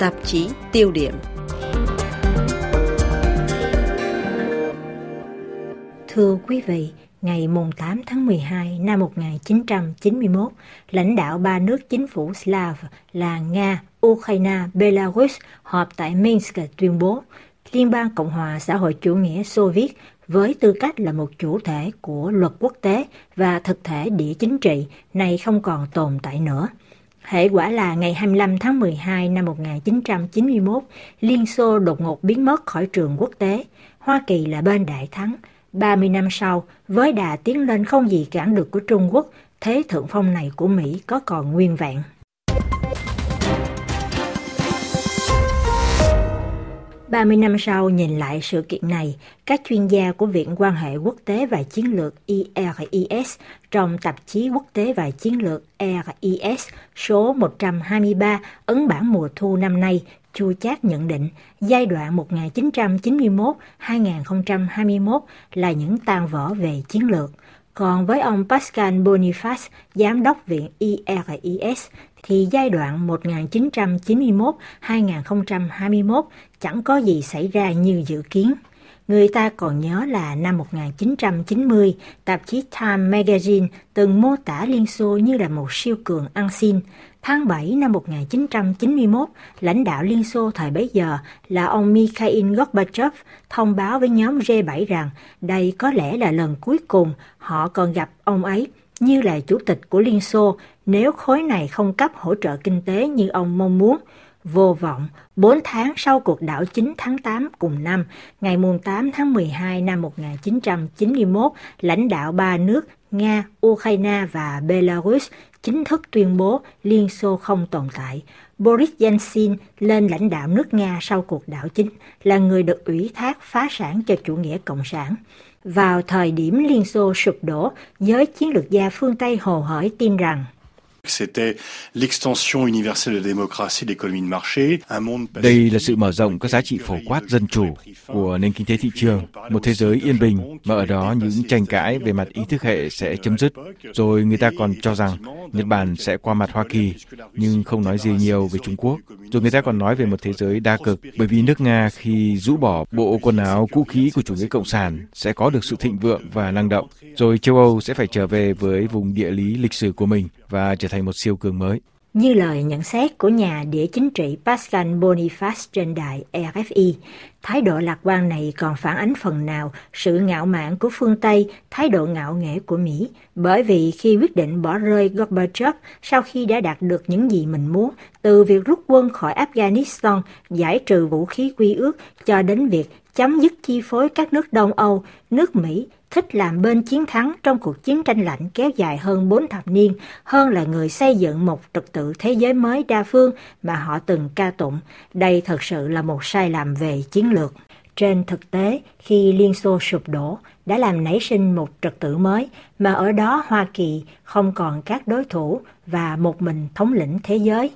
Tạp chí tiêu điểm Thưa quý vị, ngày 8 tháng 12 năm 1991, lãnh đạo ba nước chính phủ Slav là Nga, Ukraine, Belarus họp tại Minsk tuyên bố Liên bang Cộng hòa xã hội chủ nghĩa Xô Viết với tư cách là một chủ thể của luật quốc tế và thực thể địa chính trị này không còn tồn tại nữa. Hệ quả là ngày 25 tháng 12 năm 1991, Liên Xô đột ngột biến mất khỏi trường quốc tế. Hoa Kỳ là bên đại thắng. 30 năm sau, với đà tiến lên không gì cản được của Trung Quốc, thế thượng phong này của Mỹ có còn nguyên vẹn. 30 năm sau nhìn lại sự kiện này, các chuyên gia của Viện quan hệ quốc tế và chiến lược ERIS trong tạp chí quốc tế và chiến lược ERIS số 123 ấn bản mùa thu năm nay Chu Chát nhận định giai đoạn 1991-2021 là những tan vỡ về chiến lược. Còn với ông Pascal Boniface, giám đốc viện IRIS, thì giai đoạn 1991-2021 chẳng có gì xảy ra như dự kiến. Người ta còn nhớ là năm 1990, tạp chí Time Magazine từng mô tả Liên Xô như là một siêu cường ăn xin. Tháng 7 năm 1991, lãnh đạo Liên Xô thời bấy giờ là ông Mikhail Gorbachev thông báo với nhóm G7 rằng đây có lẽ là lần cuối cùng họ còn gặp ông ấy như là chủ tịch của Liên Xô nếu khối này không cấp hỗ trợ kinh tế như ông mong muốn. Vô vọng, 4 tháng sau cuộc đảo chính tháng 8 cùng năm, ngày 8 tháng 12 năm 1991, lãnh đạo ba nước Nga, Ukraine và Belarus chính thức tuyên bố Liên Xô không tồn tại. Boris Yeltsin lên lãnh đạo nước Nga sau cuộc đảo chính là người được ủy thác phá sản cho chủ nghĩa cộng sản. Vào thời điểm Liên Xô sụp đổ, giới chiến lược gia phương Tây hồ hởi tin rằng C'était l'extension universelle de démocratie de l'économie de marché, un monde Đây là sự mở rộng các giá trị phổ quát dân chủ của nền kinh tế thị trường, một thế giới yên bình mà ở đó những tranh cãi về mặt ý thức hệ sẽ chấm dứt. Rồi người ta còn cho rằng Nhật Bản sẽ qua mặt Hoa Kỳ, nhưng không nói gì nhiều về Trung Quốc. Rồi người ta còn nói về một thế giới đa cực, bởi vì nước Nga khi rũ bỏ bộ quần áo cũ kỹ của chủ nghĩa cộng sản sẽ có được sự thịnh vượng và năng động. Rồi châu Âu sẽ phải trở về với vùng địa lý lịch sử của mình và trở thành một siêu cường mới. Như lời nhận xét của nhà địa chính trị Pascal Boniface trên đài RFI, thái độ lạc quan này còn phản ánh phần nào sự ngạo mạn của phương Tây, thái độ ngạo nghễ của Mỹ, bởi vì khi quyết định bỏ rơi Gorbachev sau khi đã đạt được những gì mình muốn, từ việc rút quân khỏi Afghanistan, giải trừ vũ khí quy ước, cho đến việc chấm dứt chi phối các nước Đông Âu, nước Mỹ thích làm bên chiến thắng trong cuộc chiến tranh lạnh kéo dài hơn 4 thập niên, hơn là người xây dựng một trật tự thế giới mới đa phương mà họ từng ca tụng. Đây thật sự là một sai lầm về chiến lược. Trên thực tế, khi Liên Xô sụp đổ, đã làm nảy sinh một trật tự mới, mà ở đó Hoa Kỳ không còn các đối thủ và một mình thống lĩnh thế giới.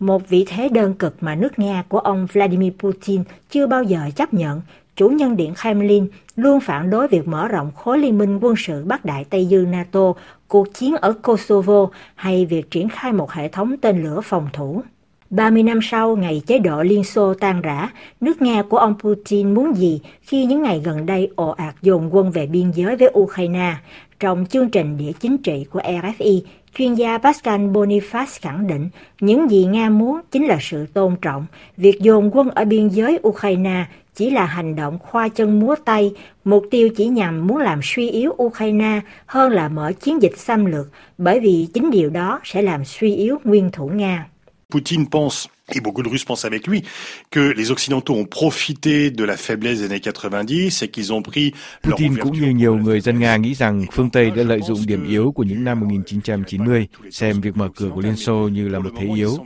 Một vị thế đơn cực mà nước Nga của ông Vladimir Putin chưa bao giờ chấp nhận, chủ nhân điện Kremlin luôn phản đối việc mở rộng khối liên minh quân sự Bắc Đại Tây Dương NATO, cuộc chiến ở Kosovo hay việc triển khai một hệ thống tên lửa phòng thủ. 30 năm sau ngày chế độ Liên Xô tan rã, nước Nga của ông Putin muốn gì khi những ngày gần đây ồ ạt dồn quân về biên giới với Ukraine? Trong chương trình địa chính trị của RFI, chuyên gia Pascal Boniface khẳng định những gì Nga muốn chính là sự tôn trọng. Việc dồn quân ở biên giới Ukraine chỉ là hành động khoa chân múa tay, mục tiêu chỉ nhằm muốn làm suy yếu Ukraine hơn là mở chiến dịch xâm lược, bởi vì chính điều đó sẽ làm suy yếu nguyên thủ Nga. Putin pense et beaucoup de Russes pensent avec lui, que les Occidentaux ont profité de la faiblesse des années 90 et qu'ils ont pris Putin cũng như nhiều người dân Nga nghĩ rằng phương Tây đã lợi dụng điểm yếu của những năm 1990, xem việc mở cửa của Liên Xô như là một thế yếu.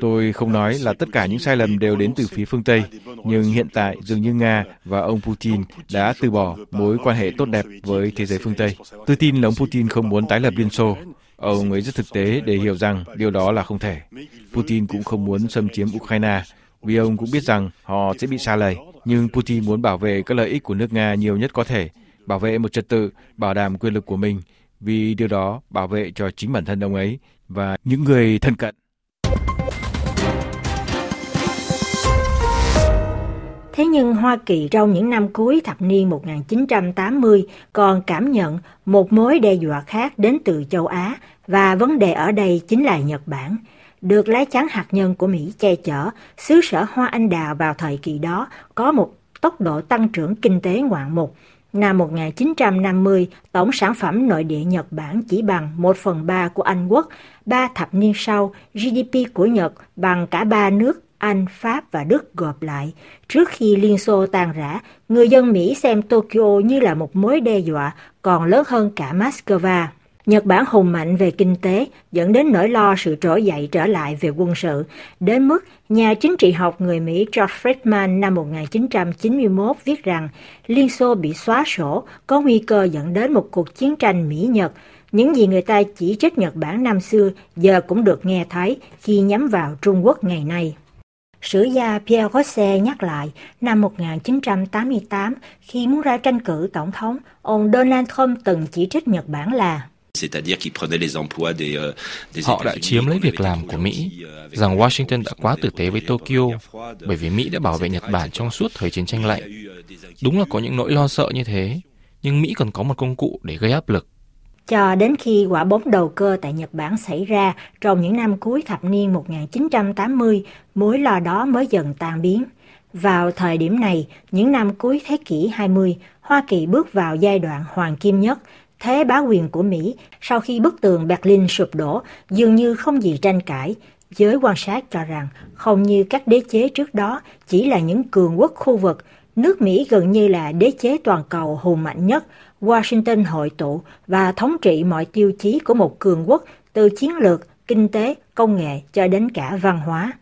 Tôi không nói là tất cả những sai lầm đều đến từ phía phương Tây, nhưng hiện tại dường như Nga và ông Putin đã từ bỏ mối quan hệ tốt đẹp với thế giới phương Tây. Tôi tin là ông Putin không muốn tái lập Liên Xô, Ông ấy rất thực tế để hiểu rằng điều đó là không thể. Putin cũng không muốn xâm chiếm Ukraine vì ông cũng biết rằng họ sẽ bị xa lầy. Nhưng Putin muốn bảo vệ các lợi ích của nước Nga nhiều nhất có thể, bảo vệ một trật tự, bảo đảm quyền lực của mình, vì điều đó bảo vệ cho chính bản thân ông ấy và những người thân cận. Thế nhưng Hoa Kỳ trong những năm cuối thập niên 1980 còn cảm nhận một mối đe dọa khác đến từ châu Á và vấn đề ở đây chính là Nhật Bản. Được lá chắn hạt nhân của Mỹ che chở, xứ sở hoa anh đào vào thời kỳ đó có một tốc độ tăng trưởng kinh tế ngoạn mục. Năm 1950, tổng sản phẩm nội địa Nhật Bản chỉ bằng 1 phần 3 của Anh Quốc. Ba thập niên sau, GDP của Nhật bằng cả ba nước anh, Pháp và Đức gộp lại. Trước khi Liên Xô tan rã, người dân Mỹ xem Tokyo như là một mối đe dọa còn lớn hơn cả Moscow. Nhật Bản hùng mạnh về kinh tế dẫn đến nỗi lo sự trỗi dậy trở lại về quân sự, đến mức nhà chính trị học người Mỹ George Friedman năm 1991 viết rằng Liên Xô bị xóa sổ có nguy cơ dẫn đến một cuộc chiến tranh Mỹ-Nhật. Những gì người ta chỉ trích Nhật Bản năm xưa giờ cũng được nghe thấy khi nhắm vào Trung Quốc ngày nay. Sử gia Pierre Rosset nhắc lại, năm 1988, khi muốn ra tranh cử tổng thống, ông Donald Trump từng chỉ trích Nhật Bản là Euh, Họ đã chiếm lấy việc làm của Mỹ, euh, rằng Washington đã quá tử tế với Tokyo, bởi vì Mỹ đã bảo vệ Nhật Bản trong suốt thời chiến tranh lạnh. Euh, Đúng là có những nỗi lo sợ như thế, nhưng Mỹ còn có một công cụ để gây áp lực. Cho đến khi quả bóng đầu cơ tại Nhật Bản xảy ra trong những năm cuối thập niên 1980, mối lo đó mới dần tan biến. Vào thời điểm này, những năm cuối thế kỷ 20, Hoa Kỳ bước vào giai đoạn hoàng kim nhất, Thế bá quyền của Mỹ sau khi bức tường Berlin sụp đổ dường như không gì tranh cãi. Giới quan sát cho rằng không như các đế chế trước đó chỉ là những cường quốc khu vực, nước Mỹ gần như là đế chế toàn cầu hùng mạnh nhất, Washington hội tụ và thống trị mọi tiêu chí của một cường quốc từ chiến lược, kinh tế, công nghệ cho đến cả văn hóa.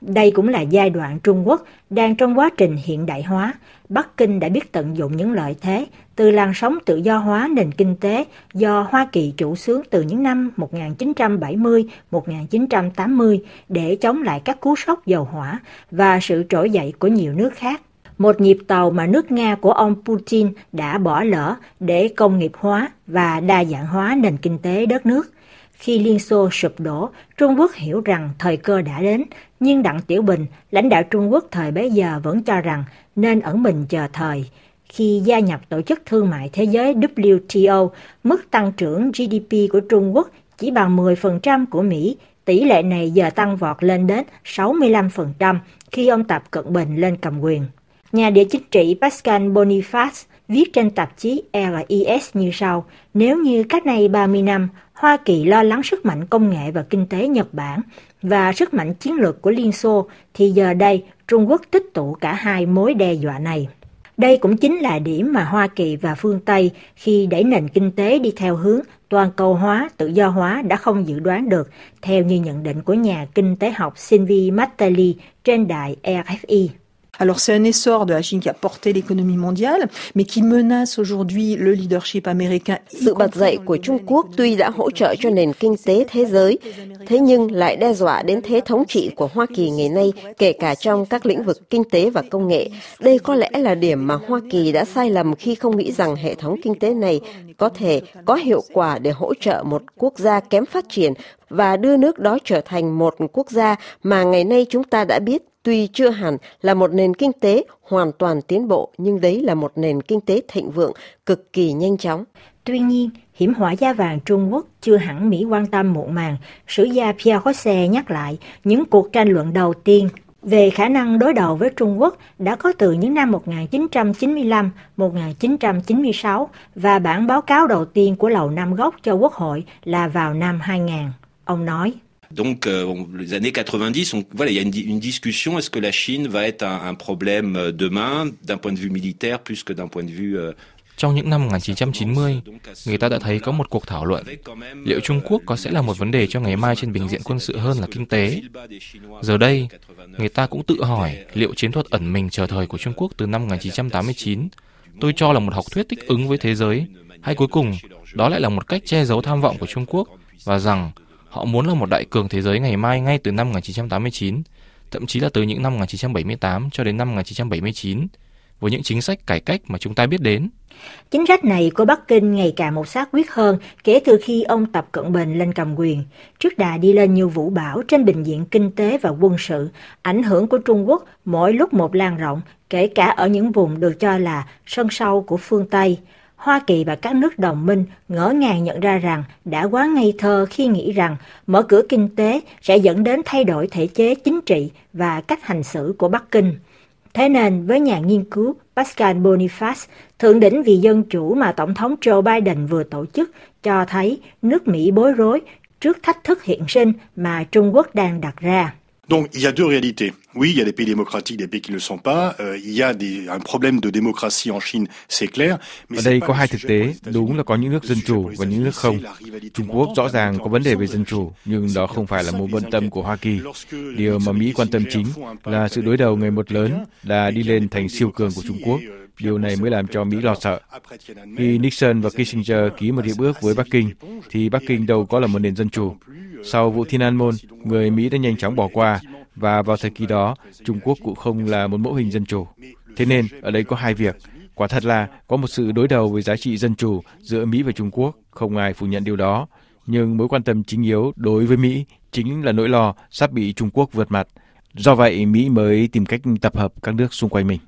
Đây cũng là giai đoạn Trung Quốc đang trong quá trình hiện đại hóa. Bắc Kinh đã biết tận dụng những lợi thế từ làn sóng tự do hóa nền kinh tế do Hoa Kỳ chủ xướng từ những năm 1970-1980 để chống lại các cú sốc dầu hỏa và sự trỗi dậy của nhiều nước khác. Một nhịp tàu mà nước Nga của ông Putin đã bỏ lỡ để công nghiệp hóa và đa dạng hóa nền kinh tế đất nước. Khi Liên Xô sụp đổ, Trung Quốc hiểu rằng thời cơ đã đến, nhưng Đặng Tiểu Bình, lãnh đạo Trung Quốc thời bấy giờ vẫn cho rằng nên ẩn mình chờ thời. Khi gia nhập Tổ chức Thương mại Thế giới WTO, mức tăng trưởng GDP của Trung Quốc chỉ bằng 10% của Mỹ, tỷ lệ này giờ tăng vọt lên đến 65% khi ông Tập Cận Bình lên cầm quyền. Nhà địa chính trị Pascal Boniface viết trên tạp chí RIS như sau, nếu như cách đây 30 năm, Hoa Kỳ lo lắng sức mạnh công nghệ và kinh tế Nhật Bản và sức mạnh chiến lược của Liên Xô, thì giờ đây Trung Quốc tích tụ cả hai mối đe dọa này. Đây cũng chính là điểm mà Hoa Kỳ và phương Tây khi đẩy nền kinh tế đi theo hướng toàn cầu hóa, tự do hóa đã không dự đoán được, theo như nhận định của nhà kinh tế học Sylvie Matteli trên đài RFI. Alors c'est un essor de la Chine qui a porté l'économie mondiale, mais qui menace aujourd'hui le leadership américain. Sự bật dậy của Trung Quốc tuy đã hỗ trợ cho nền kinh tế thế giới, thế nhưng lại đe dọa đến thế thống trị của Hoa Kỳ ngày nay, kể cả trong các lĩnh vực kinh tế và công nghệ. Đây có lẽ là điểm mà Hoa Kỳ đã sai lầm khi không nghĩ rằng hệ thống kinh tế này có thể có hiệu quả để hỗ trợ một quốc gia kém phát triển và đưa nước đó trở thành một quốc gia mà ngày nay chúng ta đã biết tuy chưa hẳn là một nền kinh tế hoàn toàn tiến bộ nhưng đấy là một nền kinh tế thịnh vượng cực kỳ nhanh chóng. Tuy nhiên, hiểm họa giá vàng Trung Quốc chưa hẳn Mỹ quan tâm muộn màng. Sử gia Pierre Jose nhắc lại những cuộc tranh luận đầu tiên về khả năng đối đầu với Trung Quốc đã có từ những năm 1995, 1996 và bản báo cáo đầu tiên của Lầu Năm Góc cho Quốc hội là vào năm 2000. Ông nói. Donc, euh, les années 90, on, voilà, il y a une, une discussion. Est-ce que la Chine va être un, un problème euh, demain, d'un point de vue militaire plus que d'un point de vue euh, trong những năm 1990, người ta đã thấy có một cuộc thảo luận liệu Trung Quốc có sẽ là một vấn đề cho ngày mai trên bình diện quân sự hơn là kinh tế. Giờ đây, người ta cũng tự hỏi liệu chiến thuật ẩn mình chờ thời của Trung Quốc từ năm 1989 tôi cho là một học thuyết thích ứng với thế giới, hay cuối cùng đó lại là một cách che giấu tham vọng của Trung Quốc và rằng Họ muốn là một đại cường thế giới ngày mai ngay từ năm 1989, thậm chí là từ những năm 1978 cho đến năm 1979. với những chính sách cải cách mà chúng ta biết đến. Chính sách này của Bắc Kinh ngày càng một xác quyết hơn kể từ khi ông Tập Cận Bình lên cầm quyền. Trước đà đi lên như vũ bão trên bình diện kinh tế và quân sự, ảnh hưởng của Trung Quốc mỗi lúc một lan rộng, kể cả ở những vùng được cho là sân sau của phương Tây. Hoa Kỳ và các nước đồng minh ngỡ ngàng nhận ra rằng đã quá ngây thơ khi nghĩ rằng mở cửa kinh tế sẽ dẫn đến thay đổi thể chế chính trị và cách hành xử của Bắc Kinh. Thế nên, với nhà nghiên cứu Pascal Boniface, thượng đỉnh vì dân chủ mà Tổng thống Joe Biden vừa tổ chức cho thấy nước Mỹ bối rối trước thách thức hiện sinh mà Trung Quốc đang đặt ra. Donc il y a deux réalités. Oui, il y a des pays démocratiques, des pays qui ne le sont pas. Euh, il y a des, un problème de démocratie en Chine, c'est clair. Mais Ở đây có hai thực tế, đúng là có những nước dân chủ và những nước không. Trung Quốc rõ ràng có vấn đề về dân chủ, nhưng đó không phải là mối quan tâm của Hoa Kỳ. Điều mà Mỹ quan tâm chính là sự đối đầu ngày một lớn là đi lên thành siêu cường của Trung Quốc. Điều này mới làm cho Mỹ lo sợ. Khi Nixon và Kissinger ký một hiệp ước với Bắc Kinh, thì Bắc Kinh đâu có là một nền dân chủ. Sau vụ Thiên An Môn, người Mỹ đã nhanh chóng bỏ qua và vào thời kỳ đó, Trung Quốc cũng không là một mẫu hình dân chủ. Thế nên, ở đây có hai việc. Quả thật là có một sự đối đầu với giá trị dân chủ giữa Mỹ và Trung Quốc, không ai phủ nhận điều đó. Nhưng mối quan tâm chính yếu đối với Mỹ chính là nỗi lo sắp bị Trung Quốc vượt mặt. Do vậy, Mỹ mới tìm cách tập hợp các nước xung quanh mình.